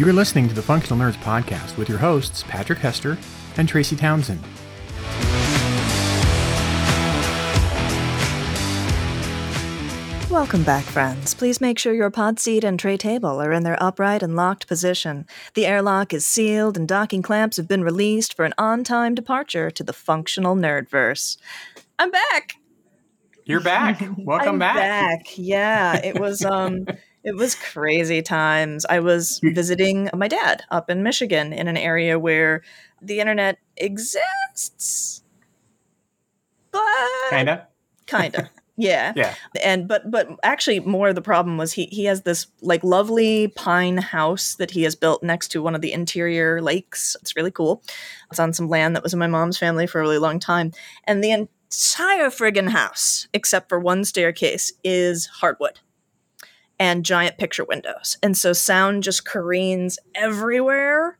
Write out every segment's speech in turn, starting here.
You are listening to the Functional Nerds podcast with your hosts, Patrick Hester and Tracy Townsend. Welcome back, friends. Please make sure your pod seat and tray table are in their upright and locked position. The airlock is sealed and docking clamps have been released for an on time departure to the functional nerdverse. I'm back! You're back. Welcome I'm back. back. Yeah, it was um it was crazy times. I was visiting my dad up in Michigan in an area where the internet exists. But Kinda. kinda. Yeah. Yeah. And but but actually more of the problem was he he has this like lovely pine house that he has built next to one of the interior lakes. It's really cool. It's on some land that was in my mom's family for a really long time. And the entire friggin' house, except for one staircase, is hardwood and giant picture windows. And so sound just careens everywhere.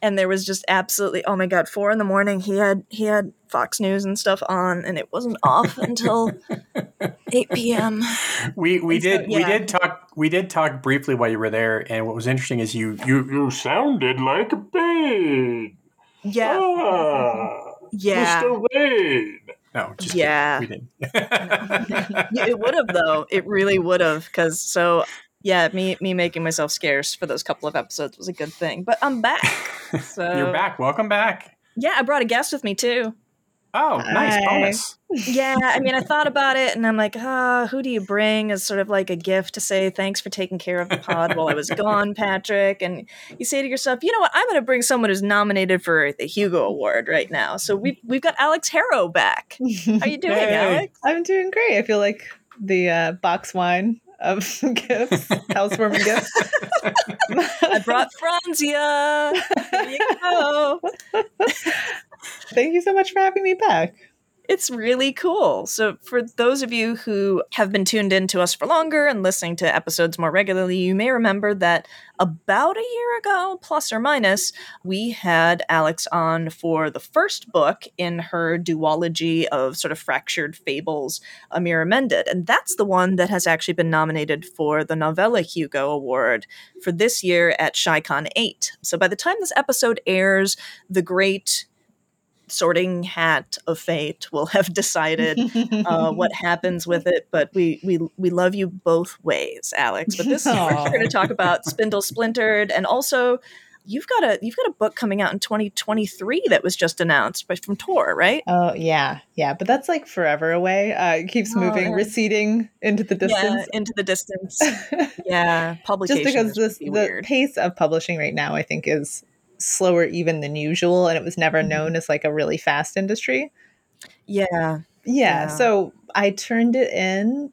And there was just absolutely oh my god, four in the morning he had he had Fox News and stuff on and it wasn't off until eight PM. We we And so, did we did talk we did talk briefly while you were there, and what was interesting is you you you sounded like a babe. Yeah. Ah, Yeah. Mr. Wade. No, kidding. Yeah. we didn't. It would have though. It really would have because so yeah, me me making myself scarce for those couple of episodes was a good thing. But I'm back. So You're back. Welcome back. Yeah, I brought a guest with me too. Oh, nice Hi. bonus. Yeah, I mean, I thought about it, and I'm like, ah, who do you bring as sort of like a gift to say thanks for taking care of the pod while I was gone, Patrick? And you say to yourself, you know what? I'm going to bring someone who's nominated for the Hugo Award right now. So we've we've got Alix Harrow back. How you doing, Hey. Alix? I'm doing great. I feel like the uh, box wine of gifts, housewarming gifts. I brought Franzia. Here you go. Thank you so much for having me back. It's really cool. So, for those of you who have been tuned in to us for longer and listening to episodes more regularly, you may remember that about a year ago, plus or minus, we had Alix on for the first book in her duology of sort of fractured fables, A Mirror Mended. And that's the one that has actually been nominated for the Novella Hugo Award for this year at Chicon 8. So, by the time this episode airs, the great sorting hat of fate will have decided uh, what happens with it. But we we we love you both ways, Alix. But this Aw. we're going to talk about Spindle Splintered, and also you've got a you've got a book coming out in 2023 that was just announced by from Tor, right? Oh yeah, yeah, but that's like forever away. Uh, it keeps Oh, moving, yeah. receding into the Yeah, distance. into the distance. Yeah, publication Just because this the pace of publishing right now, I think, is slower even than usual, and it was never Mhm. known as like a really fast industry. Yeah, Yeah, Yeah. so I turned it in.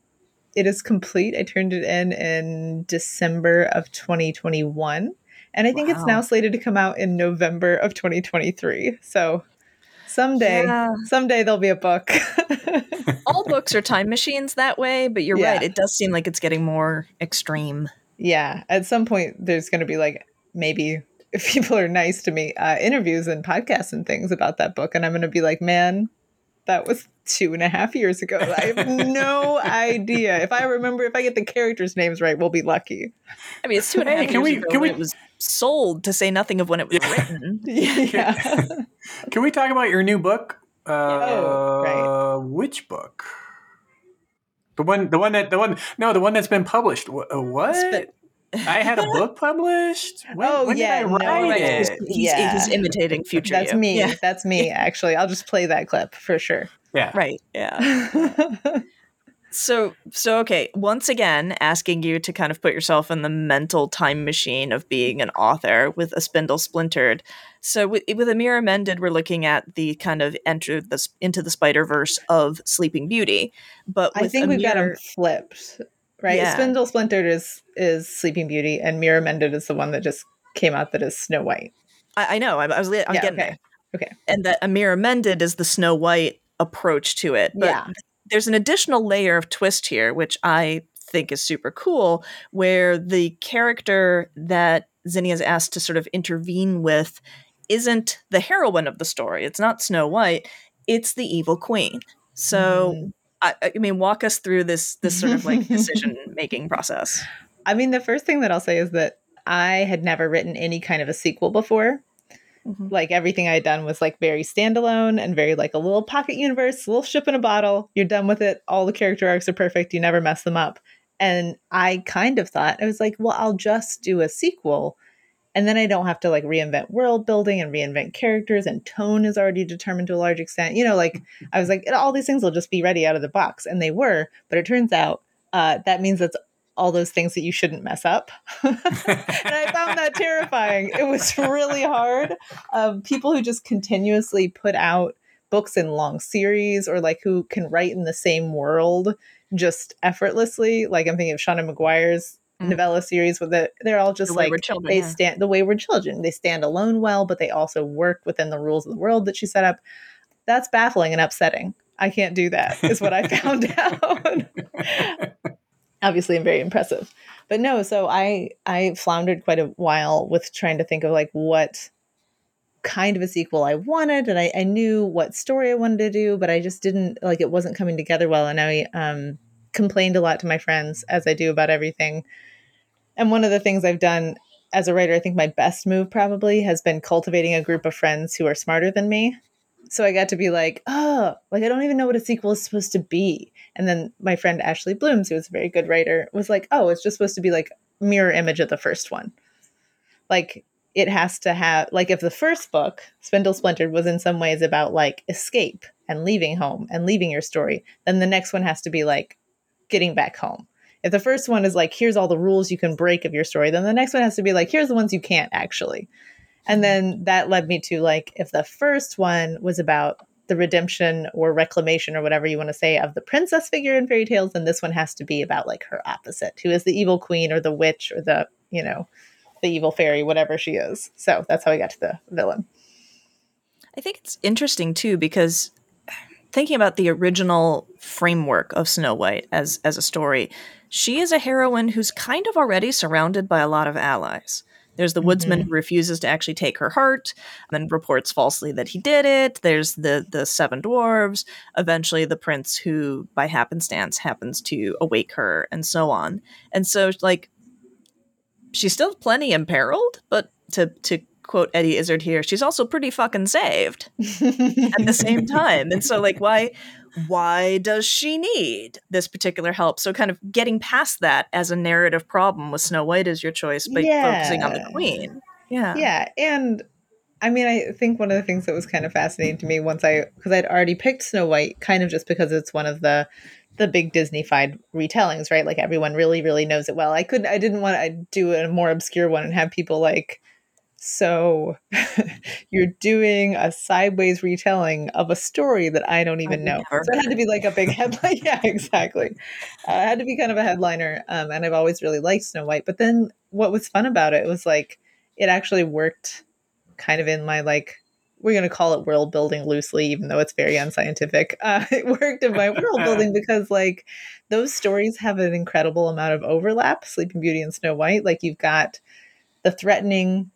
It is complete. I turned it in in December of 2021, and I think it's now slated to come out in November of 2023. So someday, Yeah. someday there'll be a book. all books are time machines that way, but you're Yeah. right. It does seem like it's getting more extreme. yeah, at some point there's going to be like maybe if people are nice to me, uh, interviews and podcasts and things about that book, and I'm going to be like, man. That was two and a half years ago. I have no idea. If I remember, if I get the characters' names right, we'll be lucky. I mean, it's two and a half Hey, can years we- ago can when we- it was sold, to say nothing of when it was written. Yeah. Can we talk about your new book? Uh, Oh, Which book? The one, the one that, the one, no, the one that's been published. Wh- uh, What? Sp- I had a book published. When, Oh, when yeah, did I no, write Right, it? he's, he's, Yeah. he's imitating future That's you. me. Yeah, That's me, actually. I'll just play that clip for sure. Yeah. right. Yeah. So, so okay. Once again, asking you to kind of put yourself in the mental time machine of being an author with a spindle splintered. So, with, with a mirror mended, we're looking at the kind of enter the into the Spider Verse of Sleeping Beauty. But I think we've got mirror, them flipped, right? Yeah. Spindle Splintered is is Sleeping Beauty, and Mirror Mended is the one that just came out that is Snow White. I, I know. I, I was. I'm Yeah, getting okay. there. Okay. And that a mirror mended is the Snow White approach to it. But Yeah. there's an additional layer of twist here, which I think is super cool, where the character that Zinnia's asked to sort of intervene with isn't the heroine of the story. It's not Snow White. It's the evil queen. So, Mm. I, I mean, walk us through this this sort of like decision making process. I mean, the first thing that I'll say is that I had never written any kind of a sequel before. Mhm. Like everything I had done was like very standalone and very like a little pocket universe, a little ship in a bottle. You're done with it. All the character arcs are perfect. You never mess them up. And I kind of thought, I was like, well, I'll just do a sequel. And then I don't have to like reinvent world building and reinvent characters, and tone is already determined to a large extent. You know, like I was like, all these things will just be ready out of the box. And they were. But it turns out uh, that means that's all those things that you shouldn't mess up. and I found that terrifying. It was really hard. Um, people who just continuously put out books in long series or like who can write in the same world just effortlessly. Like I'm thinking of Seanan McGuire's Mhm. novella series with it. They're all just The like Children, they yeah. stand the wayward children. They stand alone well, but they also work within the rules of the world that she set up. That's baffling and upsetting. I can't do that, is what I found out. Obviously, I'm very impressive. But no, so I I floundered quite a while with trying to think of like what kind of a sequel I wanted, and I, I knew what story I wanted to do, but I just didn't like it wasn't coming together well. And I um, complained a lot to my friends, as I do about everything. And one of the things I've done as a writer, I think my best move probably has been cultivating a group of friends who are smarter than me. So I got to be like, oh, like I don't even know what a sequel is supposed to be. And then my friend Ashley Blooms, who was a very good writer, was like, oh, it's just supposed to be like mirror image of the first one. Like it has to have like if the first book, Spindle Splintered, was in some ways about like escape and leaving home and leaving your story, then the next one has to be like getting back home. If the first one is like, here's all the rules you can break of your story, then the next one has to be like, here's the ones you can't actually. And then that led me to like, if the first one was about the redemption or reclamation or whatever you want to say of the princess figure in fairy tales, then this one has to be about like her opposite, who is the evil queen or the witch or the, you know, the evil fairy, whatever she is. So that's how I got to the villain. I think it's interesting too because thinking about the original framework of Snow White as as a story, she is a heroine who's kind of already surrounded by a lot of allies. There's the woodsman who mm-hmm. refuses to actually take her heart, and reports falsely that he did it. There's the the seven dwarves. Eventually, the prince who, by happenstance, happens to awake her, and so on. And so, like, she's still plenty imperiled, but to to quote Eddie Izzard here, she's also pretty fucking saved at the same time. And so like why why does she need this particular help? So kind of getting past that as a narrative problem with Snow White as your choice, but focusing on the queen. Yeah. yeah and i mean i think one of the things that was kind of fascinating to me once i because i'd already picked snow white kind of just because it's one of the the big disney-fied retellings right like everyone really really knows it well i couldn't i didn't want to do a more obscure one and have people like so you're doing a sideways retelling of a story that i don't even know. so it had to be like a big headline yeah exactly. Uh, it had to be kind of a headliner um, and i've always really liked snow white but then what was fun about it was like it actually worked kind of in my like we're going to call it world building loosely even though it's very unscientific. Uh, it worked in my world building because like those stories have an incredible amount of overlap sleeping beauty and snow white like you've got the threatening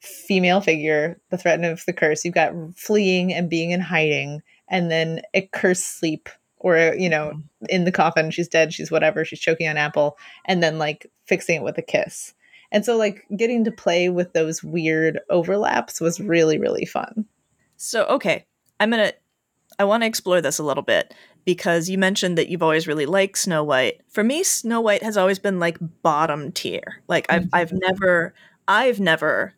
female figure the threat of the curse. You've got fleeing and being in hiding and then a cursed sleep or you know in the coffin. She's dead. She's whatever. She's choking on apple and then like fixing it with a kiss. And so like getting to play with those weird overlaps was really really fun. So okay, I'm gonna I want to explore this a little bit because you mentioned that you've always really liked Snow White. For me, Snow White has always been like bottom tier. Like I've Mhm. I've never I've never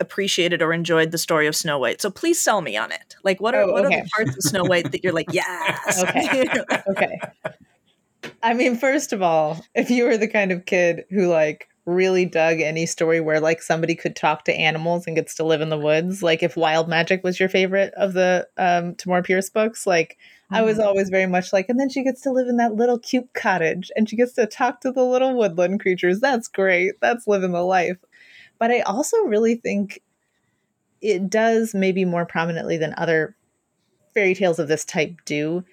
appreciated or enjoyed the story of Snow White. So please sell me on it. Like what are Oh, what are the parts of Snow White that you're like yes? Okay. okay i mean first of all if you were the kind of kid who like really dug any story where like somebody could talk to animals and gets to live in the woods like if wild magic was your favorite of the um tamora pierce books like I was always very much like, and then she gets to live in that little cute cottage and she gets to talk to the little woodland creatures. That's great. That's living the life. But I also really think it does, maybe more prominently than other fairy tales of this type do,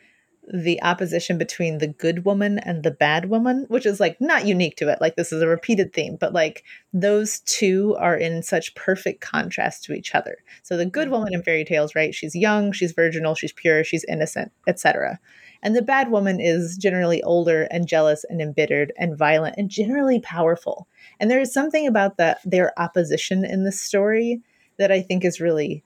the opposition between the good woman and the bad woman, which is like not unique to it. Like this is a repeated theme, but like those two are in such perfect contrast to each other. So the good woman in fairy tales, right? She's young, she's virginal, she's pure, she's innocent, etc. And the bad woman is generally older and jealous and embittered and violent and generally powerful. And there is something about that their opposition in this story that I think is really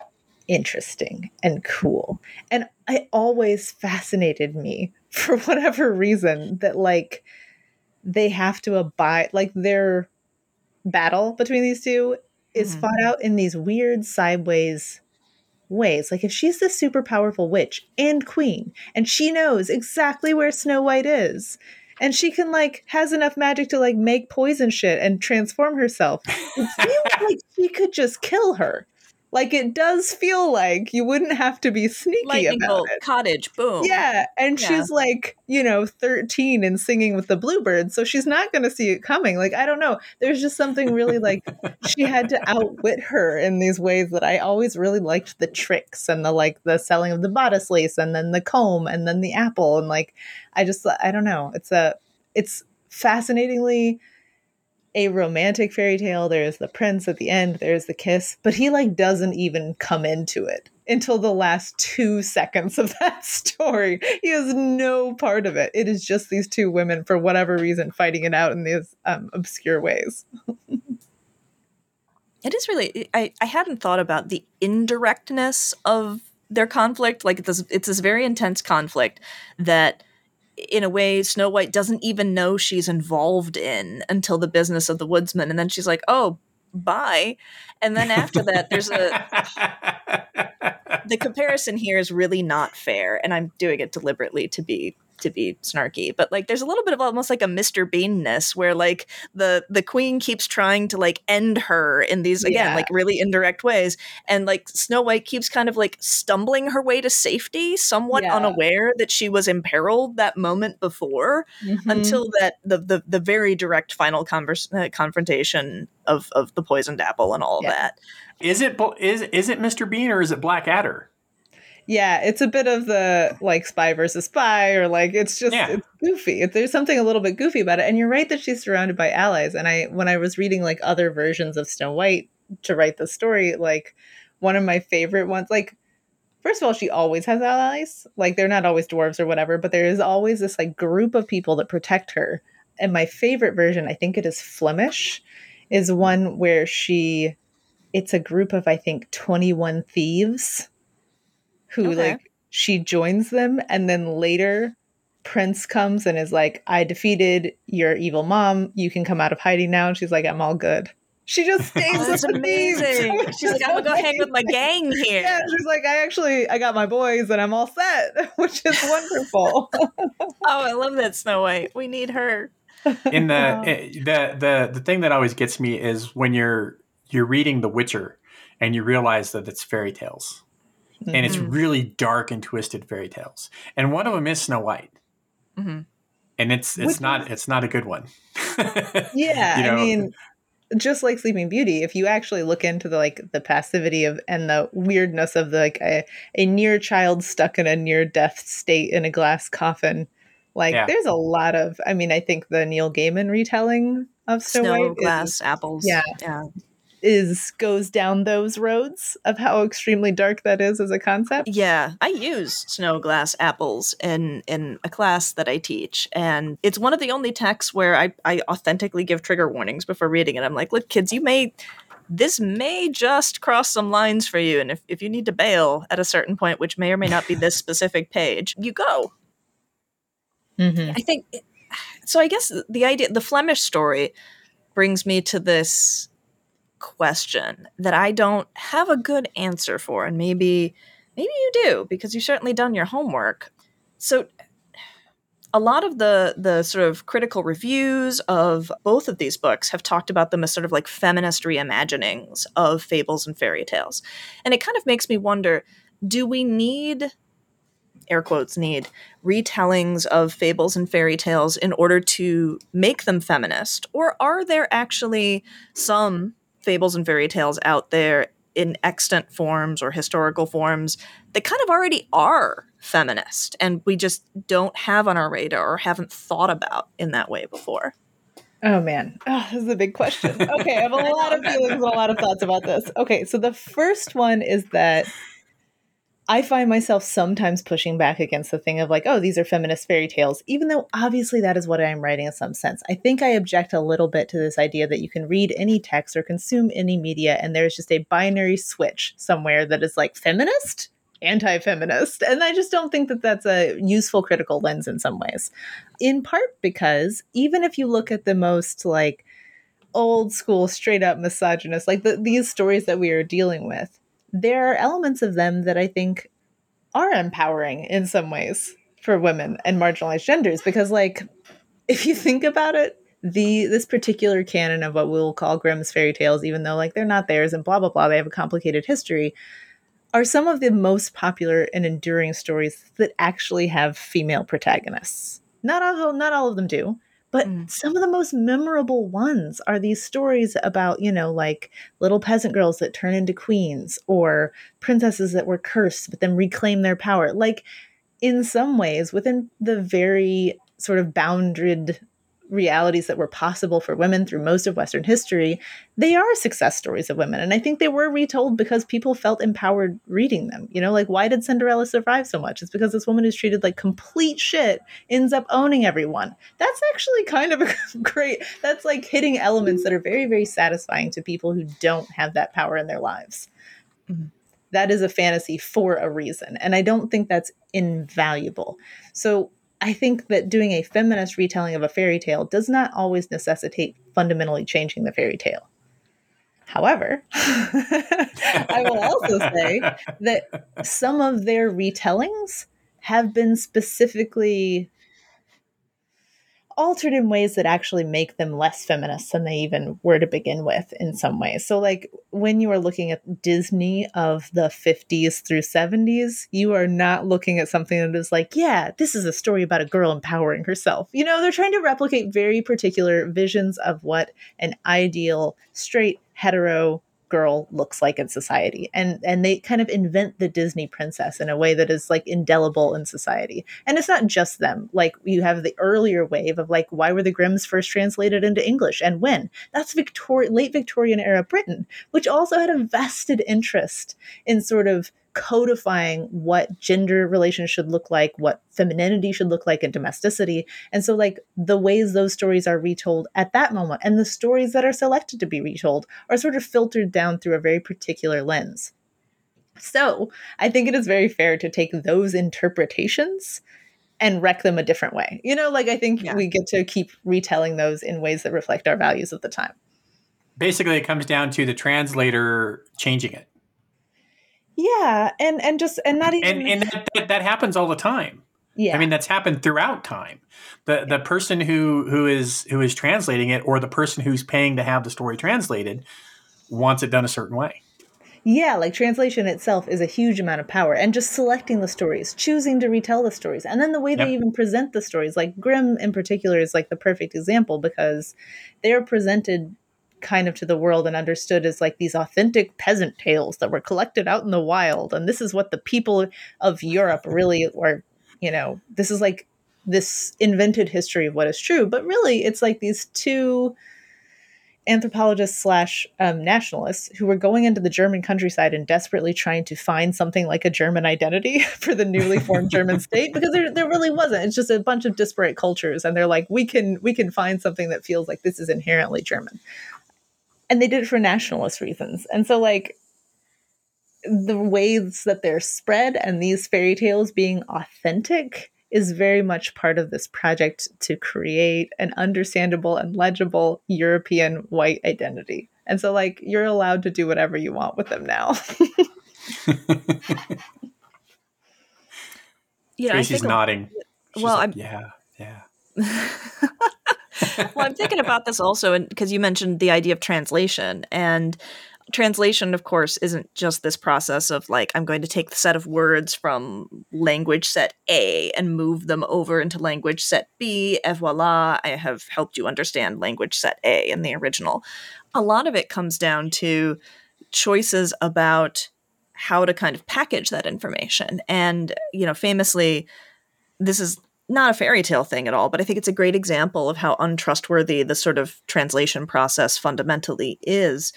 interesting and cool. And it always fascinated me for whatever reason that like they have to abide like their battle between these two is Mhm. fought out in these weird sideways ways. Like if she's the super powerful witch and queen and she knows exactly where Snow White is and she can like has enough magic to like make poison shit and transform herself. It feels like she could just kill her. Like it does feel like you wouldn't have to be sneaky Lightning about bolt, it. cottage, boom. Yeah, and Yeah. she's like, you know, 13 and singing with the bluebirds, so she's not going to see it coming. Like, I don't know. There's just something really like she had to outwit her in these ways that I always really liked the tricks and the like the selling of the bodice lace and then the comb and then the apple and like I just I don't know. It's a it's fascinatingly a romantic fairy tale. There's the prince at the end, there's the kiss, but he like doesn't even come into it until the last two seconds of that story. He has no part of it. It is just these two women, for whatever reason, fighting it out in these um, obscure ways. It is really. I, I hadn't thought about the indirectness of their conflict. Like it's this, it's this very intense conflict that, in a way, Snow White doesn't even know she's involved in until the business of the woodsman, and then she's like, "Oh, bye." And then after that, there's a the comparison here is really not fair, and I'm doing it deliberately to be to be snarky. But like, there's a little bit of almost like a Mr. Beanness where like the the queen keeps trying to like end her in these again Yeah. like really indirect ways, and like Snow White keeps kind of like stumbling her way to safety, somewhat Yeah. unaware that she was imperiled that moment before Mm-hmm. until that the, the the very direct final converse, uh, confrontation of of the poisoned apple and all of that. is it Bl- is is it Mr. Bean or is it Blackadder? Yeah, it's a bit of the like spy versus spy, or like it's just Yeah. it's goofy. There's something a little bit goofy about it, and you're right that she's surrounded by allies. And I, when I was reading like other versions of Snow White to write the story, like one of my favorite ones, like first of all, she always has allies. Like they're not always dwarves or whatever, but there is always this like group of people that protect her. And my favorite version, I think it is Flemish, is one where she, it's a group of I think 21 thieves who Okay. like she joins them and then later prince comes and is like i defeated your evil mom you can come out of hiding now and she's like i'm all good she just stays Oh, that's with the amazing. She's like, I'm gonna go hang with my gang here. yeah she's like i actually i got my boys and i'm all set which is wonderful Oh, I love that Snow White. We need her. in the Wow. eh, the the the thing that always gets me is when you're you're reading The Witcher and you realize that it's fairy tales and it's Mhm. really dark and twisted fairy tales and one of them is Snow White Mhm. and it's it's Which not is- it's not a good one yeah You know, i mean just like sleeping beauty if you actually look into the like the passivity of and the weirdness of the like a, a near child stuck in a near death state in a glass coffin like Yeah. there's a lot of i mean i think the neil gaiman retelling of snow, Snow, white is- glass, apples. yeah. yeah. Is goes down those roads of how extremely dark that is as a concept Yeah, I use snow glass apples in in a class that I teach, and it's one of the only texts where I I authentically give trigger warnings before reading it. I'm like, look, kids, you may this may just cross some lines for you, and if if you need to bail at a certain point, which may or may not be this specific page, you go. mm-hmm. I think so. I guess the idea, the Flemish story, brings me to this question that I don't have a good answer for, and maybe maybe you do because you've certainly done your homework. So. A lot of the the sort of critical reviews of both of these books have talked about them as sort of like feminist reimaginings of fables and fairy tales. And it kind of makes me wonder, do we need air quotes need retellings of fables and fairy tales in order to make them feminist? Or are there actually some fables and fairy tales out there in extant forms or historical forms that kind of already are feminist and we just don't have on our radar or haven't thought about in that way before? Oh man, oh, this is a big question. Okay, I have a lot of feelings and a lot of thoughts about this. Okay, so the first one is that I find myself sometimes pushing back against the thing of like, oh, these are feminist fairy tales, even though obviously that is what I'm writing in some sense. I think I object a little bit to this idea that you can read any text or consume any media and there's just a binary switch somewhere that is like feminist, anti feminist. And I just don't think that that's a useful critical lens in some ways. In part because even if you look at the most like old school, straight up misogynist, like the, these stories that we are dealing with, there are elements of them that I think are empowering in some ways for women and marginalized genders because like if you think about it the this particular canon of what we'll call Grimm's fairy tales even though like they're not theirs and blah blah blah they have a complicated history are some of the most popular and enduring stories that actually have female protagonists. Not all not all of them do but mm. some of the most memorable ones are these stories about, you know, like little peasant girls that turn into queens or princesses that were cursed but then reclaim their power. Like, in some ways, within the very sort of bounded realities that were possible for women through most of Western history, they are success stories of women. And I think they were retold because people felt empowered reading them. You know, like why did Cinderella survive so much? It's because this woman who's treated like complete shit ends up owning everyone. That's actually kind of a great, that's like hitting elements that are very, very satisfying to people who don't have that power in their lives. Mm-hmm. That is a fantasy for a reason. And I don't think that's invaluable. So I think that doing a feminist retelling of a fairy tale does not always necessitate fundamentally changing the fairy tale. However, I will also say that some of their retellings have been specifically altered in ways that actually make them less feminist than they even were to begin with in some ways. So like when you are looking at Disney of the 50s through 70s, you are not looking at something that is like, yeah, this is a story about a girl empowering herself. You know, they're trying to replicate very particular visions of what an ideal straight hetero girl looks like in society and and they kind of invent the disney princess in a way that is like indelible in society. And it's not just them. Like you have the earlier wave of like why were the grimms first translated into english and when? That's victoria late victorian era britain which also had a vested interest in sort of codifying what gender relations should look like, what femininity should look like, and domesticity. And so, like, the ways those stories are retold at that moment and the stories that are selected to be retold are sort of filtered down through a very particular lens. So, I think it is very fair to take those interpretations and wreck them a different way. You know, like, I think yeah. we get to keep retelling those in ways that reflect our values of the time. Basically, it comes down to the translator changing it yeah, and and just and not even and, and that, that, that happens all the time. Yeah. I mean that's happened throughout time. The the person who who is who is translating it or the person who's paying to have the story translated wants it done a certain way. Yeah, like translation itself is a huge amount of power and just selecting the stories, choosing to retell the stories, and then the way yep. they even present the stories. Like Grimm in particular is like the perfect example because they're presented kind of to the world and understood as like these authentic peasant tales that were collected out in the wild. And this is what the people of Europe really were you know this is like this invented history of what is true. But really it's like these two anthropologists slash um, nationalists who were going into the German countryside and desperately trying to find something like a German identity for the newly formed German state because there, there really wasn't. It's just a bunch of disparate cultures, and they're like, we can we can find something that feels like this is inherently German and they did it for nationalist reasons. And so, like, the ways that they're spread and these fairy tales being authentic is very much part of this project to create an understandable and legible European white identity. And so, like, you're allowed to do whatever you want with them now. yeah, Tracy's nodding. She's well, like, I'm, yeah, yeah. well, I'm thinking about this also because you mentioned the idea of translation and translation of course isn't just this process of like i'm going to take the set of words from language set a and move them over into language set b et voila i have helped you understand language set a in the original. A lot of it comes down to choices about how to kind of package that information and you know famously this is not a fairy tale thing at all, but I think it's a great example of how untrustworthy the sort of translation process fundamentally is.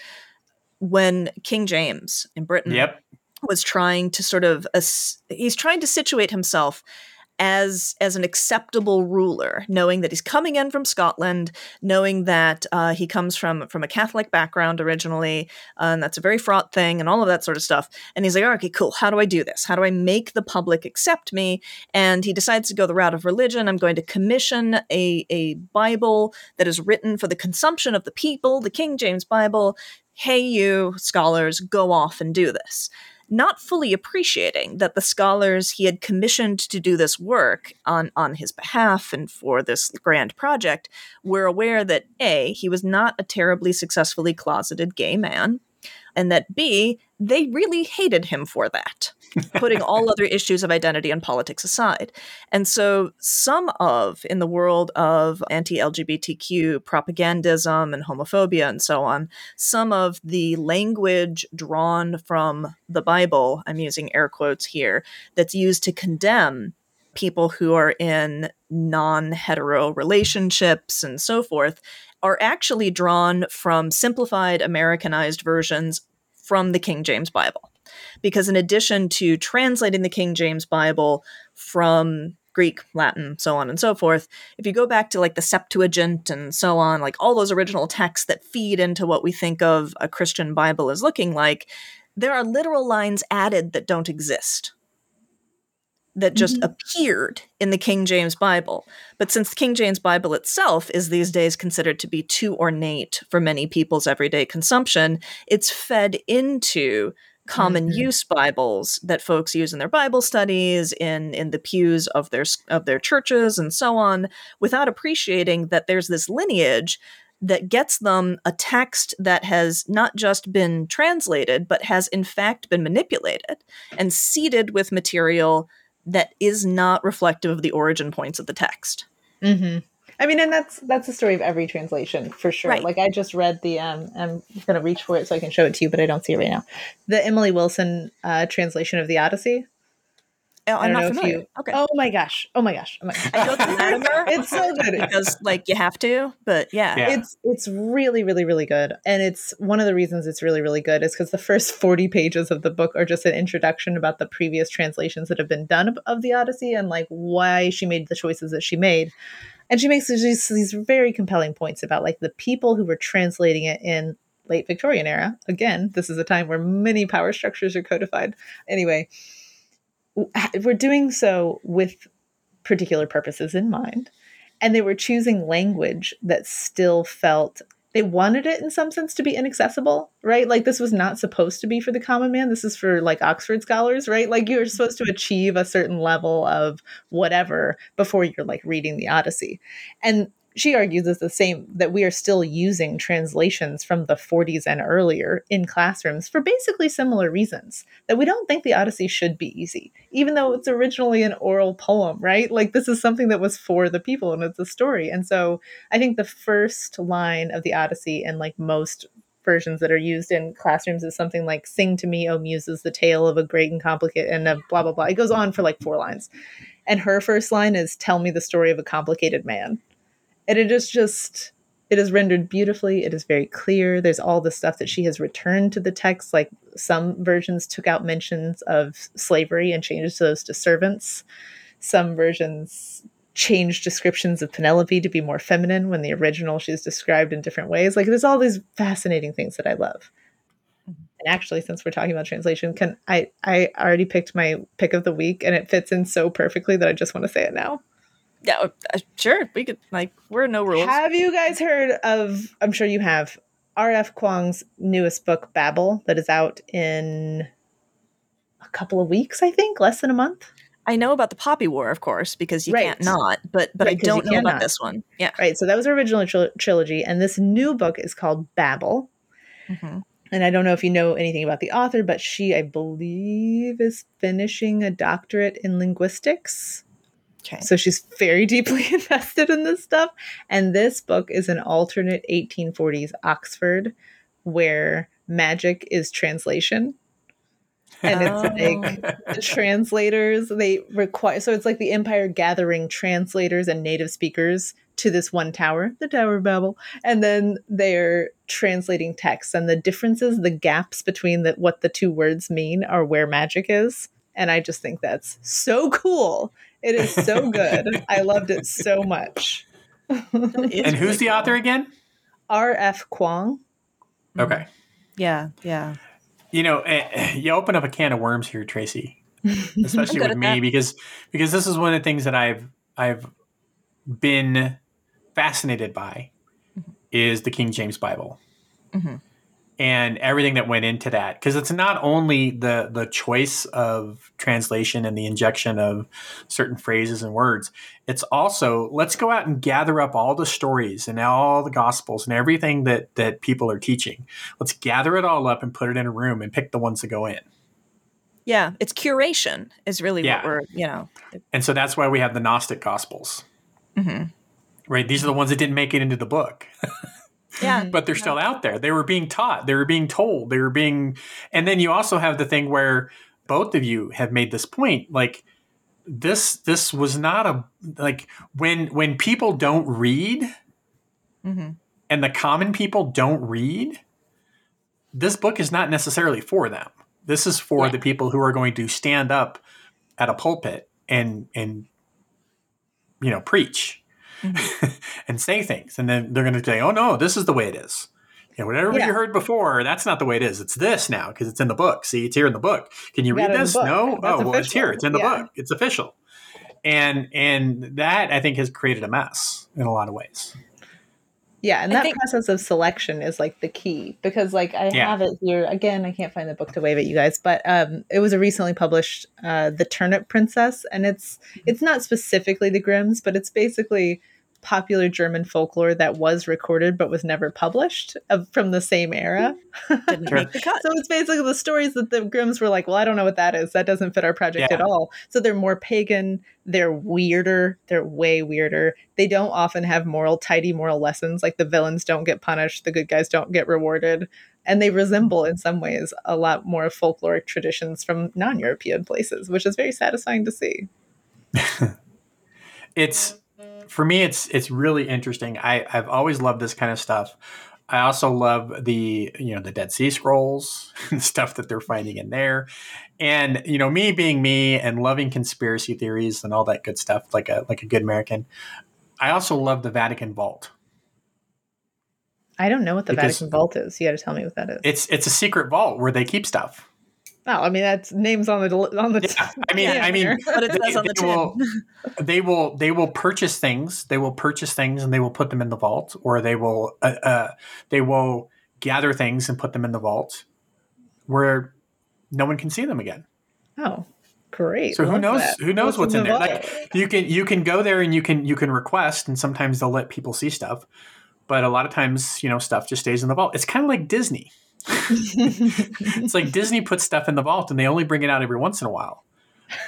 When King James in Britain yep. was trying to sort of he's trying to situate himself as as an acceptable ruler, knowing that he's coming in from Scotland, knowing that uh, he comes from from a Catholic background originally, uh, and that's a very fraught thing, and all of that sort of stuff. And he's like, okay, cool. How do I do this? How do I make the public accept me? And he decides to go the route of religion. I'm going to commission a a Bible that is written for the consumption of the people, the King James Bible. Hey, you scholars, go off and do this not fully appreciating that the scholars he had commissioned to do this work on, on his behalf and for this grand project were aware that A, he was not a terribly successfully closeted gay man, and that B, they really hated him for that, putting all other issues of identity and politics aside. And so, some of, in the world of anti LGBTQ propagandism and homophobia and so on, some of the language drawn from the Bible, I'm using air quotes here, that's used to condemn people who are in non hetero relationships and so forth are actually drawn from simplified Americanized versions from the King James Bible. Because in addition to translating the King James Bible from Greek, Latin, so on and so forth, if you go back to like the Septuagint and so on, like all those original texts that feed into what we think of a Christian Bible as looking like, there are literal lines added that don't exist that just mm-hmm. appeared in the King James Bible. But since the King James Bible itself is these days considered to be too ornate for many people's everyday consumption, it's fed into common mm-hmm. use Bibles that folks use in their Bible studies, in in the pews of their of their churches, and so on, without appreciating that there's this lineage that gets them a text that has not just been translated, but has in fact been manipulated and seeded with material that is not reflective of the origin points of the text. Mm-hmm. I mean, and that's that's the story of every translation for sure. Right. Like I just read the um, I'm gonna reach for it so I can show it to you, but I don't see it right now. The Emily Wilson uh, translation of the Odyssey. Oh, I'm not familiar. You, okay. Oh my gosh. Oh my gosh. Oh my, I go to Lattimore. it's so good because like you have to, but yeah. yeah. It's it's really really really good, and it's one of the reasons it's really really good is because the first 40 pages of the book are just an introduction about the previous translations that have been done of, of the Odyssey and like why she made the choices that she made. And she makes these, these very compelling points about like the people who were translating it in late Victorian era. Again, this is a time where many power structures are codified. Anyway, we're doing so with particular purposes in mind. And they were choosing language that still felt they wanted it in some sense to be inaccessible, right? Like this was not supposed to be for the common man. This is for like Oxford scholars, right? Like you're mm-hmm. supposed to achieve a certain level of whatever before you're like reading the Odyssey. And she argues is the same that we are still using translations from the 40s and earlier in classrooms for basically similar reasons that we don't think the odyssey should be easy even though it's originally an oral poem right? Like this is something that was for the people and it's a story. And so i think the first line of the odyssey and like most versions that are used in classrooms is something like sing to me o muses the tale of a great and complicated and blah blah blah. It goes on for like four lines. And her first line is tell me the story of a complicated man and it is just it is rendered beautifully. It is very clear. There's all the stuff that she has returned to the text like some versions took out mentions of slavery and changed those to servants. Some versions changed descriptions of penelope to be more feminine when the original she's described in different ways. Like there's all these fascinating things that i love. Mm-hmm. and actually since we're talking about translation can i i already picked my pick of the week and it fits in so perfectly that i just want to say it now yeah, uh, uh, sure. We could like we're no rules. Have you guys heard of? I'm sure you have. R.F. Kuang's newest book, Babel, that is out in a couple of weeks, I think, less than a month. I know about the Poppy War, of course, because you right. can't not, but but right, I don't know about this one. Yeah, right. So that was her original trilogy, and this new book is called Babel. Mm-hmm. And I don't know if you know anything about the author, but she, I believe, is finishing a doctorate in linguistics. Okay. So she's very deeply invested in this stuff. And this book is an alternate 1840s Oxford where magic is translation. And it's oh. like the translators, they require, so it's like the empire gathering translators and native speakers to this one tower, the Tower of Babel, and then they're translating texts. and the differences, the gaps between the, what the two words mean are where magic is. And I just think that's so cool. It is so good. I loved it so much. and who's the author again? R.F. Kuang. Okay. Yeah, yeah. You know, eh, you open up a can of worms here, Tracy, especially with me, that. because because this is one of the things that I've I've been fascinated by mm-hmm. is the King James Bible. Mm-hmm. And everything that went into that, because it's not only the the choice of translation and the injection of certain phrases and words, it's also let's go out and gather up all the stories and all the gospels and everything that that people are teaching. Let's gather it all up and put it in a room and pick the ones that go in. Yeah, it's curation is really yeah. what we're you know. And so that's why we have the Gnostic Gospels. Mm-hmm right? These are the ones that didn't make it into the book. yeah. but they're still out there. They were being taught, they were being told, they were being. And then you also have the thing where both of you have made this point like, this this was not a like when when people don't read mm-hmm. and the common people don't read this book is not necessarily for them this is for yeah. the people who are going to stand up at a pulpit and and you know preach mm-hmm. and say things. And then they're going to say, oh, no, this is the way it is. You know, whatever yeah. you heard before, that's not the way it is. It's this now because it's in the book. See, it's here in the book. Can you read this? No. That's oh, well, it's here. It's in the yeah. book. It's official. And and that I think has created a mess in a lot of ways. Yeah, and I that think, process of selection is like the key because like I yeah. have it here again. I can't find the book to wave at you guys, but um, it was a recently published uh, "The Turnip Princess," and it's it's not specifically the Grimms, but it's basically popular German folklore that was recorded but was never published of, from the same era. Hmm. Didn't make the cut. So it's basically the stories that the Grimms were like, well, I don't know what that is. That doesn't fit our project yeah. at all. So they're more pagan. They're weirder. They're way weirder. They don't often have moral, tidy moral lessons. Like the villains don't get punished, the good guys don't get rewarded. And they resemble, in some ways, a lot more folkloric traditions from non European places, which is very satisfying to see. it's for me, it's it's really interesting. I I've always loved this kind of stuff. I also love the you know the Dead Sea Scrolls, stuff that they're finding in there, and you know me being me and loving conspiracy theories and all that good stuff, like a like a good American. I also love the Vatican Vault. I don't know what the because Vatican Vault is. You got to tell me what that is. It's it's a secret vault where they keep stuff. Oh, I mean that's names on the on the. Yeah, I mean, I mean, what it says on the tin. Will, they will they will purchase things. They will purchase things and they will put them in the vault, or they will uh, uh, they will gather things and put them in the vault, where no one can see them again. Oh, great! So who knows? That. Who knows what's, what's in, the there? Like you can you can go there and you can you can request, and sometimes they'll let people see stuff, but a lot of times you know stuff just stays in the vault. It's kind of like Disney it's like Disney puts stuff in the vault and they only bring it out every once in a while.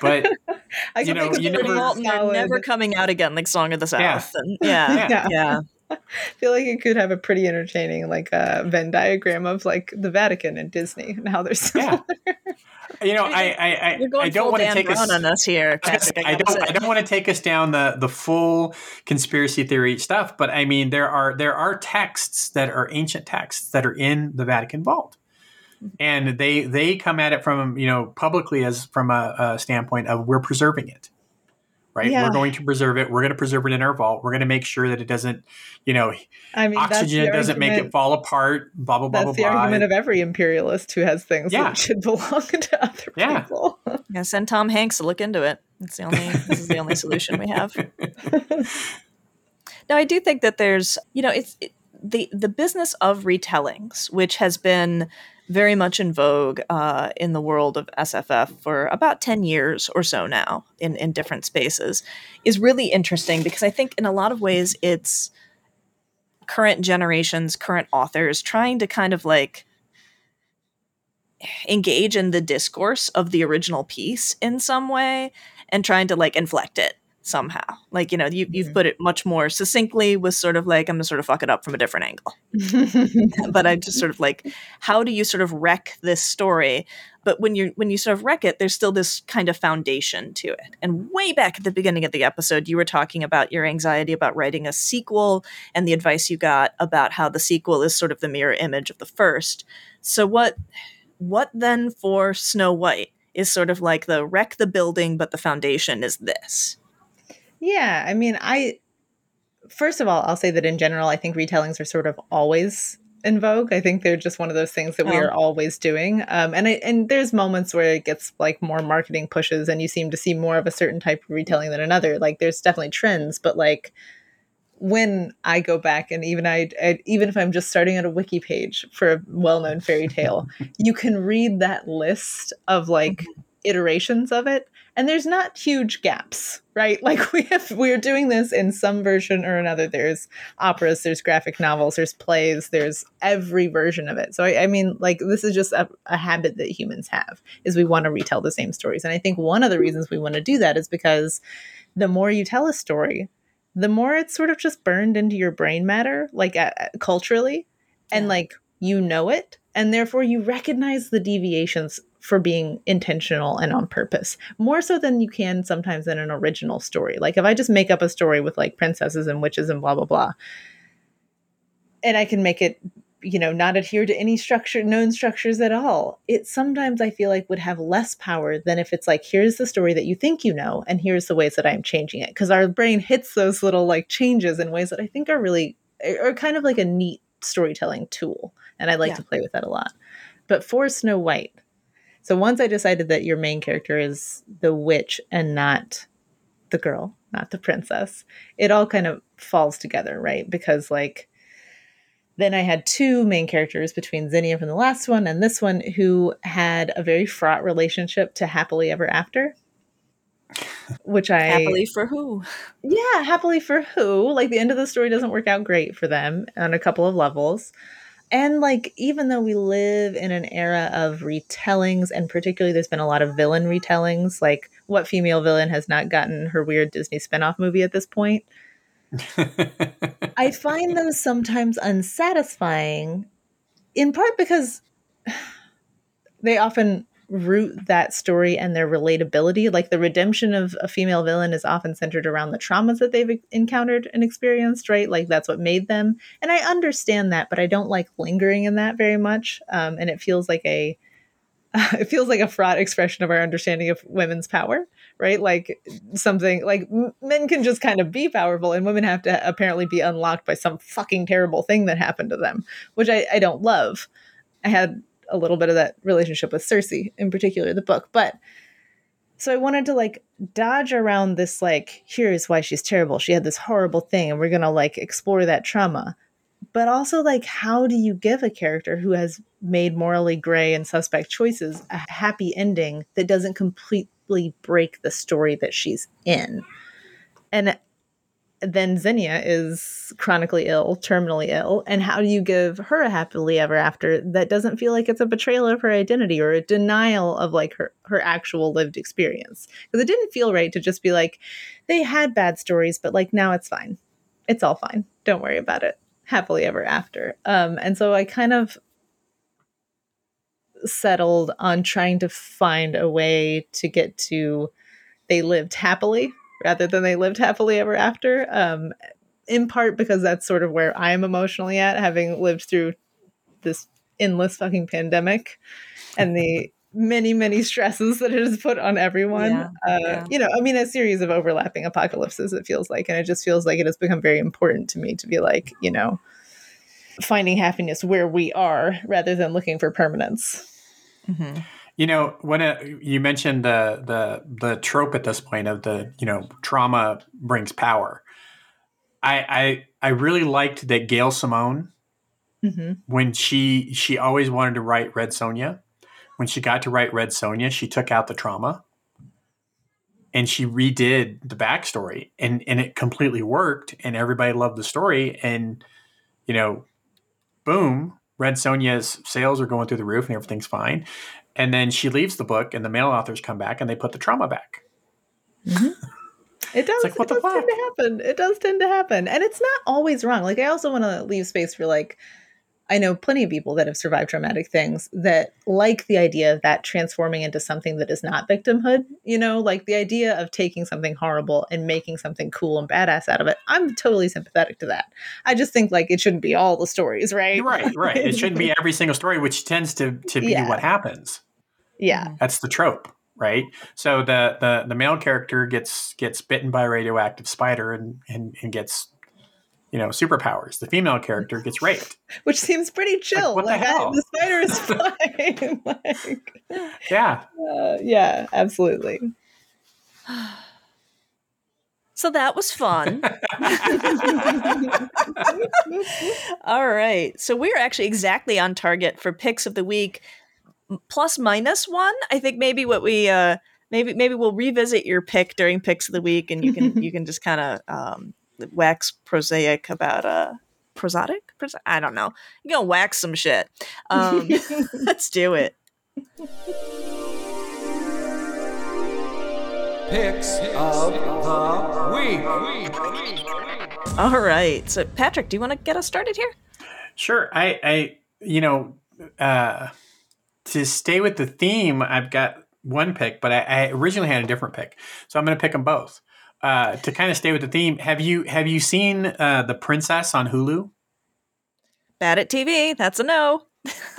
But you know, you never they're never coming out again like Song of the South. Yeah. And, yeah, yeah. yeah. I feel like it could have a pretty entertaining like a uh, Venn diagram of like the Vatican and Disney and how they're similar. Yeah. You know, I I, I, I don't want to take us on us here. Patrick, I, I don't I don't want to take us down the the full conspiracy theory stuff, but I mean there are there are texts that are ancient texts that are in the Vatican vault, mm-hmm. and they they come at it from you know publicly as from a, a standpoint of we're preserving it right? Yeah. We're going to preserve it. We're going to preserve it in our vault. We're going to make sure that it doesn't, you know, I mean, oxygen doesn't make it fall apart. Blah blah blah. That's blah, the blah. argument of every imperialist who has things yeah. that should belong to other yeah. people. Yeah, send Tom Hanks to look into it. It's the only. this is the only solution we have. now, I do think that there's, you know, it's it, the the business of retellings, which has been very much in vogue uh, in the world of SFF for about 10 years or so now in, in different spaces, is really interesting because I think in a lot of ways it's current generations, current authors trying to kind of like engage in the discourse of the original piece in some way and trying to like inflect it somehow. Like, you know, you, you've mm-hmm. put it much more succinctly with sort of like, I'm gonna sort of fuck it up from a different angle. but I just sort of like, how do you sort of wreck this story? But when you when you sort of wreck it, there's still this kind of foundation to it. And way back at the beginning of the episode, you were talking about your anxiety about writing a sequel and the advice you got about how the sequel is sort of the mirror image of the first. So what what then for Snow White is sort of like the wreck the building, but the foundation is this. Yeah, I mean, I first of all, I'll say that in general, I think retellings are sort of always in vogue. I think they're just one of those things that oh. we are always doing. Um, and I, and there's moments where it gets like more marketing pushes, and you seem to see more of a certain type of retelling than another. Like there's definitely trends, but like when I go back and even I, I, even if I'm just starting at a wiki page for a well-known fairy tale, you can read that list of like mm-hmm. iterations of it and there's not huge gaps, right? Like we have we're doing this in some version or another. There's operas, there's graphic novels, there's plays, there's every version of it. So I, I mean like this is just a, a habit that humans have is we want to retell the same stories. And I think one of the reasons we want to do that is because the more you tell a story, the more it's sort of just burned into your brain matter, like uh, culturally, and yeah. like you know it, and therefore you recognize the deviations for being intentional and on purpose more so than you can sometimes in an original story. Like if I just make up a story with like princesses and witches and blah blah blah, and I can make it you know not adhere to any structure known structures at all it sometimes i feel like would have less power than if it's like here's the story that you think you know and here's the ways that i'm changing it because our brain hits those little like changes in ways that i think are really are kind of like a neat storytelling tool and i like yeah. to play with that a lot but for snow white so once i decided that your main character is the witch and not the girl not the princess it all kind of falls together right because like then I had two main characters between Zinnia from the last one and this one who had a very fraught relationship to Happily Ever After. Which I happily for who? Yeah, happily for who? Like the end of the story doesn't work out great for them on a couple of levels. And like even though we live in an era of retellings and particularly there's been a lot of villain retellings, like what female villain has not gotten her weird Disney spin-off movie at this point? I find those sometimes unsatisfying, in part because they often root that story and their relatability. Like the redemption of a female villain is often centered around the traumas that they've encountered and experienced, right? Like that's what made them. And I understand that, but I don't like lingering in that very much. Um, and it feels like a it feels like a fraught expression of our understanding of women's power right? Like something like men can just kind of be powerful, and women have to apparently be unlocked by some fucking terrible thing that happened to them, which I, I don't love. I had a little bit of that relationship with Cersei in particular, the book, but so I wanted to like dodge around this like here's why she's terrible. She had this horrible thing and we're going to like explore that trauma. But also like how do you give a character who has made morally gray and suspect choices a happy ending that doesn't completely break the story that she's in. And then Zinnia is chronically ill, terminally ill, and how do you give her a happily ever after that doesn't feel like it's a betrayal of her identity or a denial of like her her actual lived experience? Because it didn't feel right to just be like they had bad stories, but like now it's fine. It's all fine. Don't worry about it. Happily ever after. Um, and so I kind of settled on trying to find a way to get to they lived happily rather than they lived happily ever after. Um, in part because that's sort of where I'm emotionally at, having lived through this endless fucking pandemic and the many, many stresses that it has put on everyone. Yeah, uh, yeah. You know, I mean, a series of overlapping apocalypses, it feels like. And it just feels like it has become very important to me to be like, you know, finding happiness where we are rather than looking for permanence. Mm-hmm. You know, when it, you mentioned the the the trope at this point of the you know trauma brings power, I I, I really liked that Gail Simone mm-hmm. when she she always wanted to write Red Sonja. When she got to write Red Sonja, she took out the trauma and she redid the backstory and and it completely worked and everybody loved the story and you know boom red sonja's sales are going through the roof and everything's fine and then she leaves the book and the male authors come back and they put the trauma back mm-hmm. It does. Like, it does tend to happen. It does tend to happen, and it's not always wrong. Like I also want to leave space for like I know plenty of people that have survived traumatic things that like the idea of that transforming into something that is not victimhood, you know, like the idea of taking something horrible and making something cool and badass out of it. I'm totally sympathetic to that. I just think like it shouldn't be all the stories, right? Right, right. it shouldn't be every single story, which tends to to be yeah. what happens. Yeah. That's the trope, right? So the the the male character gets gets bitten by a radioactive spider and and, and gets you know, superpowers. The female character gets raped, which seems pretty chill. Like, what like, the hell? I, the spider is fine. like, yeah, uh, yeah, absolutely. So that was fun. All right. So we're actually exactly on target for picks of the week, plus minus one. I think maybe what we uh maybe maybe we'll revisit your pick during picks of the week, and you can you can just kind of um wax prosaic about uh prosodic? I don't know. You gonna wax some shit. Um let's do it. Picks of the week. All right so patrick do you want to get us started here? Sure i i you know uh to stay with the theme i've got one pick but i, I originally had a different pick so i'm gonna pick them both uh, to kind of stay with the theme, have you have you seen uh, the Princess on Hulu? Bad at TV. That's a no.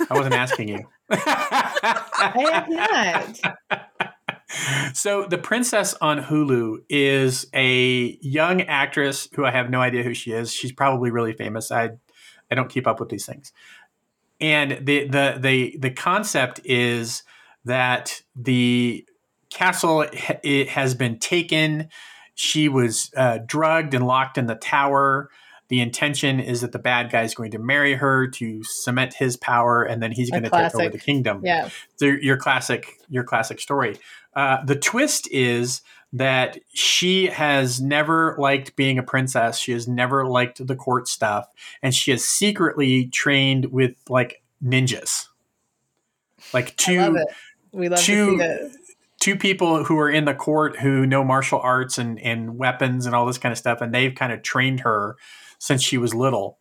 I wasn't asking you. I have not. So the Princess on Hulu is a young actress who I have no idea who she is. She's probably really famous. I I don't keep up with these things. And the the the the concept is that the castle it has been taken she was uh, drugged and locked in the tower. The intention is that the bad guy is going to marry her to cement his power, and then he's going to take over the kingdom. Yeah, so your classic, your classic story. Uh, the twist is that she has never liked being a princess. She has never liked the court stuff, and she has secretly trained with like ninjas, like two. We love two, two people who are in the court who know martial arts and, and weapons and all this kind of stuff, and they've kind of trained her since she was little.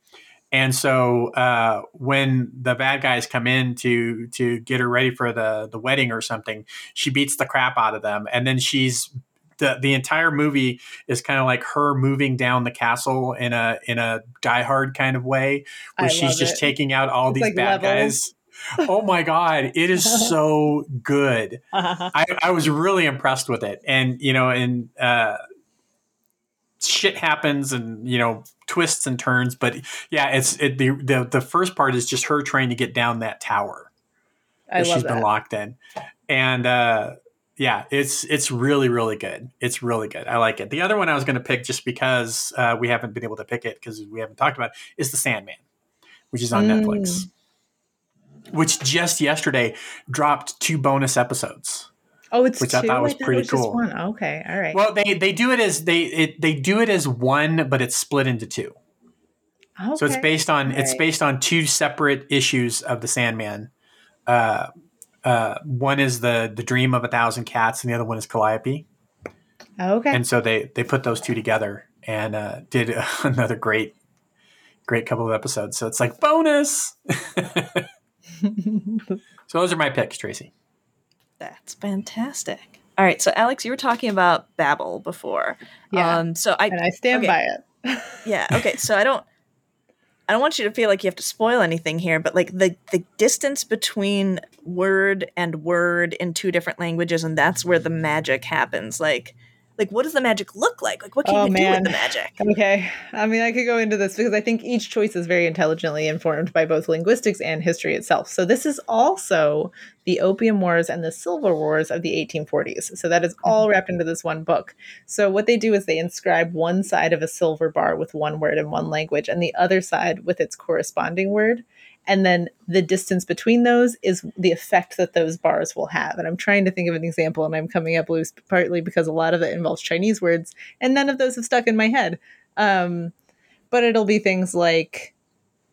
And so uh, when the bad guys come in to to get her ready for the the wedding or something, she beats the crap out of them, and then she's the the entire movie is kind of like her moving down the castle in a in a Die Hard kind of way, where I she's just it. taking out all it's these like bad levels. guys oh my god it is so good uh-huh. I, I, was really impressed with it and you know and uh, shit happens and you know twists and turns but yeah it's it, the, the the first part is just her trying to get down that tower that she's that. been locked in and uh, yeah it's it's really really good it's really good i like it the other one i was going to pick just because uh, we haven't been able to pick it because we haven't talked about it, is the sandman which is on mm. netflix which just yesterday dropped two bonus episodes. Oh, it's which two? I thought was pretty was cool. one. Okay, all right. Well, they they do it as they it, they do it as one, but it's split into two. Okay. So it's based on it's based on two separate issues of the Sandman. Uh, uh, one is the the Dream of a Thousand Cats, and the other one is Calliope. Okay. And so they they put those two together and uh, did another great great couple of episodes. So it's like bonus. so those are my picks, Tracy. That's fantastic. All right, so Alix, you were talking about Babel before. Yeah. Um, so I and I stand okay. by it. yeah. Okay. So I don't. I don't want you to feel like you have to spoil anything here, but like the the distance between word and word in two different languages, and that's where the magic happens. Like like what does the magic look like? Like what can oh, you man. do with the magic? Okay. I mean i could go into this because i think each choice is very intelligently informed by both linguistics and history itself. So this is also the opium wars and the silver wars of the 1840s so that is all mm-hmm. wrapped into this one book. So what they do is they inscribe one side of a silver bar with one word in one language and the other side with its corresponding word and then the distance between those is the effect that those bars will have and i'm trying to think of an example and i'm coming up loose partly because a lot of it involves chinese words and none of those have stuck in my head um, but it'll be things like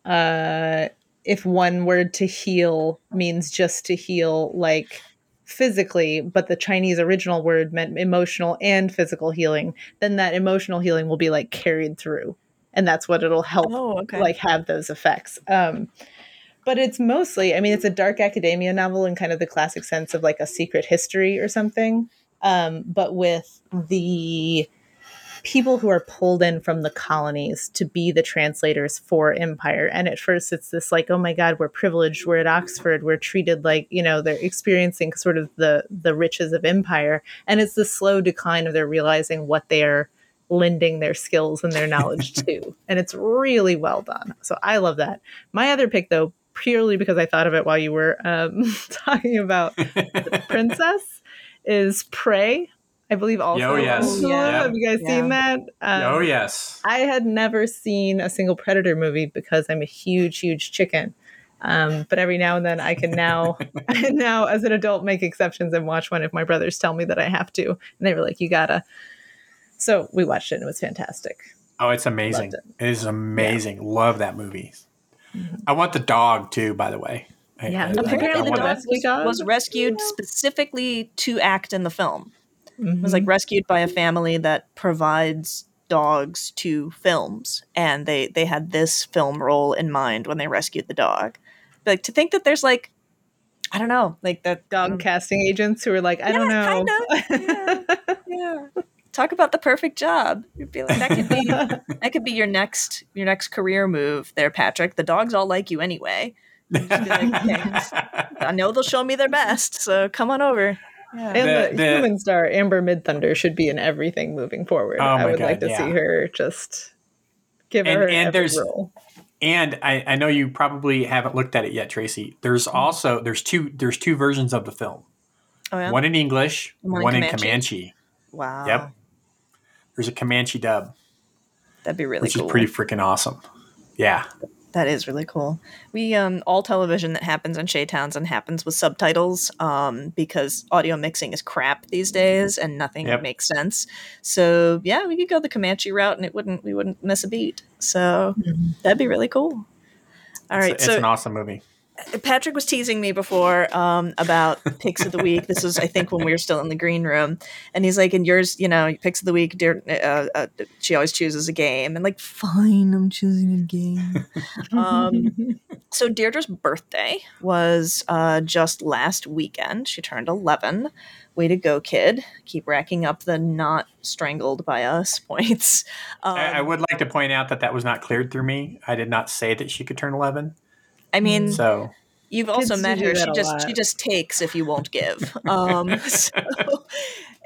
uh, if one word to heal means just to heal like physically, but the Chinese original word meant emotional and physical healing, then that emotional healing will be like carried through. And that's what it'll help Oh, okay. like have those effects. Um but it's mostly, I mean, it's a dark academia novel in kind of the classic sense of like a secret history or something. Um, but with the people who are pulled in from the colonies to be the translators for empire. And at first it's this like oh my god we're privileged we're at oxford we're treated like you know they're experiencing sort of the the riches of empire. And it's the slow decline of their realizing what they are lending their skills and their knowledge to. And it's really well done. So i love that. My other pick though purely because i thought of it while you were um, talking about the princess is prey I believe also. Oh, yes. Yeah. Have you guys Yeah. seen that? Um, oh yes. I had never seen a single Predator movie because I'm a huge, huge chicken. Um, but every now and then I can now, now as an adult, make exceptions and watch one if my brothers tell me that I have to. And they were like, "You gotta." So we watched it and it was fantastic. Oh, it's amazing. Loved It is amazing. Love that movie. I want the dog too. By the way. I- Yeah, I- I- Apparently, I the dog was, dog? was rescued specifically to act in the film. Mm-hmm. was like rescued by a family that provides dogs to films and they they had this film role in mind when they rescued the dog but like to think that there's like i don't know like that dog casting agents who are like, I don't know. kinda. yeah talk about the perfect job you'd be like that could be that could be your next your next career move there patrick the dogs all like you anyway just be like, "Okay, i know they'll show me their best so come on over yeah. And The- the, the- human star Amber Midthunder should be in everything moving forward. Oh I my would like to yeah. see her just give And- her and every there's- role. And I, I know you probably haven't looked at it yet, Tracy. There's mm-hmm. also there's two there's two versions of the film. oh yeah One in English, One in one in Comanche? Comanche. wow Yep. There's a Comanche dub, that'd be really cool. which cool is pretty freaking awesome. Yeah. That is really cool. We um all television that happens in Chez Townsend happens with subtitles um because audio mixing is crap these days and nothing Yep. makes sense. So yeah, we could go the Comanche route and it wouldn't we wouldn't miss a beat. So that'd be really cool. All right, it's, so it's an awesome movie. Patrick was teasing me before um, about picks of the week. This was, I think, when we were still in the green room, and he's like, "And yours, you know, picks of the week. Dear, uh, uh, she always chooses a game." And like, fine, I'm choosing a game. um, so Deirdre's birthday was uh, just last weekend. She turned 11. Way to go, kid! Keep racking up the not strangled by us points. Um, I, I would like to point out that that was not cleared through me. I did not say that she could turn 11. I mean, So You've also met her. She just lot. she just takes if you won't give. Um, so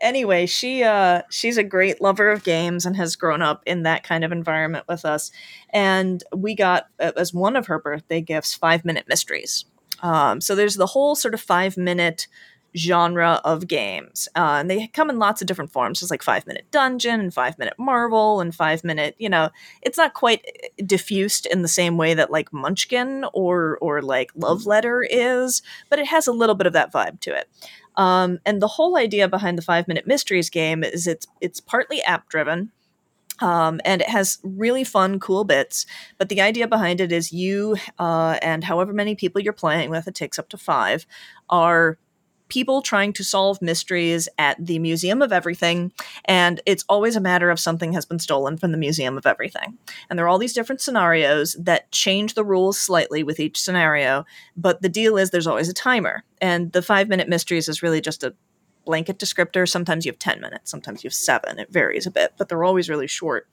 anyway, she uh, she's a great lover of games and has grown up in that kind of environment with us. And we got uh, as one of her birthday gifts five minute mysteries. Um, so there's the whole sort of five minute genre of games. Uh, and they come in lots of different forms. There's like five minute dungeon and five minute marvel and five minute, you know, it's not quite eh, diffused in the same way that like Munchkin or or like Love Letter is, but it has a little bit of that vibe to it. Um, and the whole idea behind the five minute mysteries game is it's it's partly app driven. Um, and it has really fun, cool bits. But the idea behind it is you uh, and however many people you're playing with, it takes up to five, are people trying to solve mysteries at the Museum of Everything. And it's always a matter of something has been stolen from the Museum of Everything. And there are all these different scenarios that change the rules slightly with each scenario. But the deal is there's always a timer. And the five minute mysteries is really just a blanket descriptor. Sometimes you have 10 minutes, sometimes you have seven. It varies a bit, but they're always really short.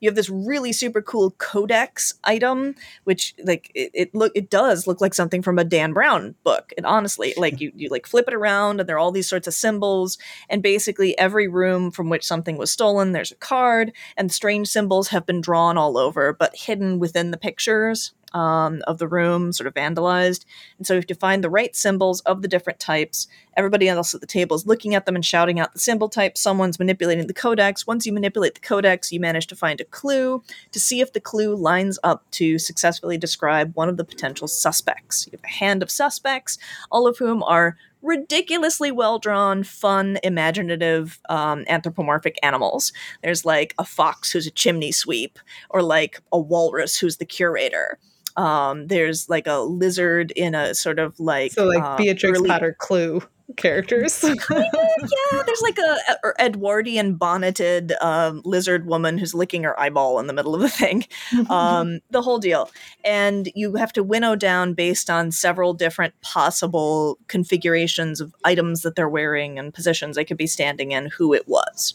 You have this really super cool codex item, which like it, it look it does look like something from a Dan Brown book. And honestly, like you you like flip it around and there are all these sorts of symbols, and basically every room from which something was stolen, there's a card, and strange symbols have been drawn all over, but hidden within the pictures um, of the room, sort of vandalized. And so you have to find the right symbols of the different types. Everybody else at the table is looking at them and shouting out the symbol type. Someone's manipulating the codex. Once you manipulate the codex, you manage to find a clue to see if the clue lines up to successfully describe one of the potential suspects. You have a hand of suspects, all of whom are ridiculously well drawn, fun, imaginative, um, anthropomorphic animals. There's like a fox who's a chimney sweep, or like a walrus who's the curator. Um, there's like a lizard in a sort of like So like uh, Beatrix early- Potter Clue. characters. yeah, there's like a, a Edwardian bonneted um, lizard woman who's licking her eyeball in the middle of the thing. Um, the whole deal. And you have to winnow down based on several different possible configurations of items that they're wearing and positions they could be standing in, who it was.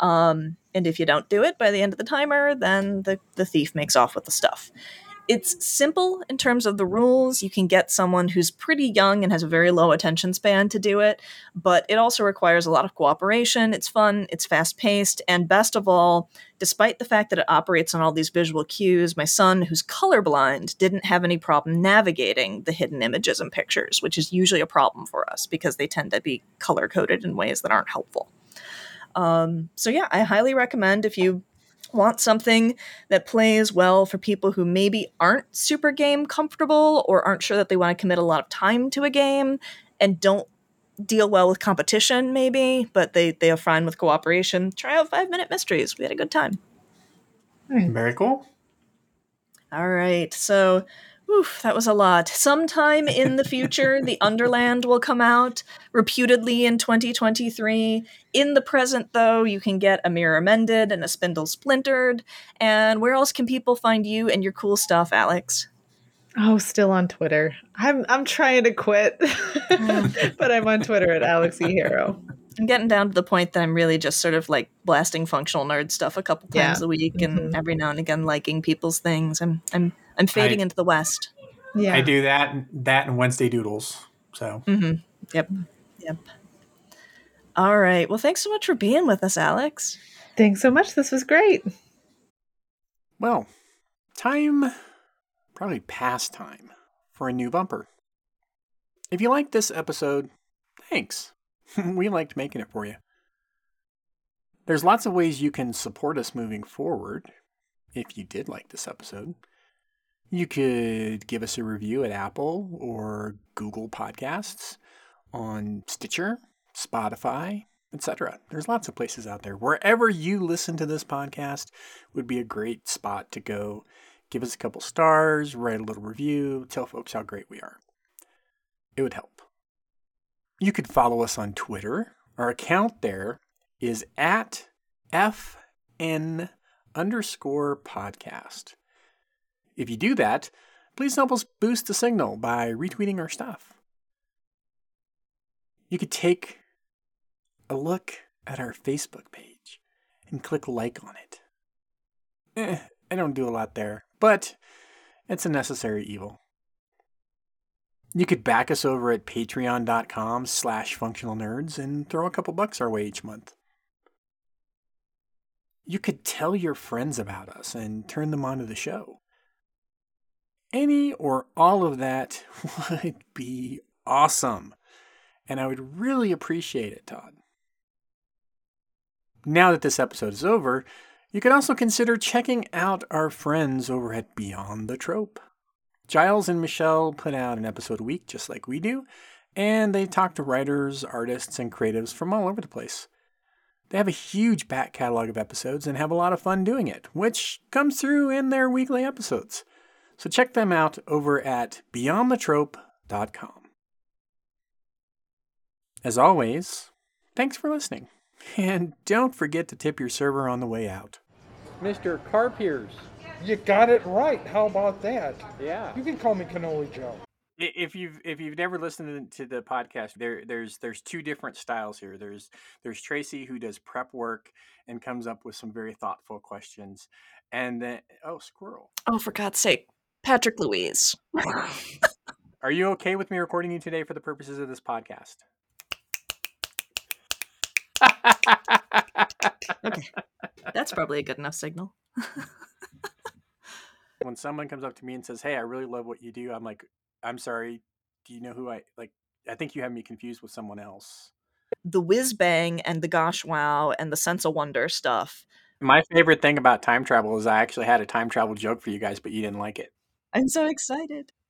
Um, and if you don't do it by the end of the timer, then the, the thief makes off with the stuff. It's simple in terms of the rules. You can get someone who's pretty young and has a very low attention span to do it, but it also requires a lot of cooperation. It's fun, it's fast paced, and best of all, despite the fact that it operates on all these visual cues, my son, who's colorblind, didn't have any problem navigating the hidden images and pictures, which is usually a problem for us because they tend to be color coded in ways that aren't helpful. Um, so, yeah, I highly recommend if you want something that plays well for people who maybe aren't super game comfortable or aren't sure that they want to commit a lot of time to a game and don't deal well with competition maybe but they they are fine with cooperation. Try out five minute mysteries. We had a good time. Very cool. All right so Oof, that was a lot. Sometime in the future, The Underland will come out, reputedly in 2023. In the present, though, you can get a mirror mended and a spindle splintered. And where else can people find you and your cool stuff, Alix? Oh, still on Twitter. I'm I'm trying to quit, but I'm on Twitter at Alex E. Hero. I'm getting down to the point that I'm really just sort of like blasting functional nerd stuff a couple times yeah. a week, and mm-hmm. every now and again liking people's things. I'm I'm I'm fading I, into the west. Yeah, I do that that and Wednesday Doodles. So. Mm-hmm. Yep. Yep. All right. Well, thanks so much for being with us, Alix. Thanks so much. This was great. Well, time, probably past time for a new bumper. If you liked this episode, thanks. we liked making it for you. There's lots of ways you can support us moving forward if you did like this episode. You could give us a review at Apple or Google Podcasts, on Stitcher, Spotify, etc. There's lots of places out there. Wherever you listen to this podcast would be a great spot to go. Give us a couple stars, write a little review, tell folks how great we are. It would help. You could follow us on Twitter. Our account there is at FN underscore podcast. If you do that, please help us boost the signal by retweeting our stuff. You could take a look at our Facebook page and click like on it. Eh, I don't do a lot there, but it's a necessary evil. You could back us over at patreon.com slash functional nerds and throw a couple bucks our way each month. You could tell your friends about us and turn them onto the show. Any or all of that would be awesome. And I would really appreciate it, Todd. Now that this episode is over, you can also consider checking out our friends over at Beyond the Trope. Giles and Michelle put out an episode a week just like we do, and they talk to writers, artists, and creatives from all over the place. They have a huge back catalog of episodes and have a lot of fun doing it, which comes through in their weekly episodes. So check them out over at beyondthetrope.com. As always, thanks for listening. And don't forget to tip your server on the way out. Mr. Carpiers. You got it right. How about that? Yeah. You can call me Cannoli Joe. If you've if you've never listened to the podcast, there there's there's two different styles here. There's there's Tracy who does prep work and comes up with some very thoughtful questions, and then oh squirrel. Oh, for God's sake, Patrick Louise. Are you okay with me recording you today for the purposes of this podcast? okay. That's probably a good enough signal. when someone comes up to me and says, Hey, I really love what you do, I'm like, I'm sorry. Do you know who I like? I think you have me confused with someone else. The whiz bang and the gosh wow and the sense of wonder stuff. My favorite thing about time travel is I actually had a time travel joke for you guys, but you didn't like it. I'm so excited.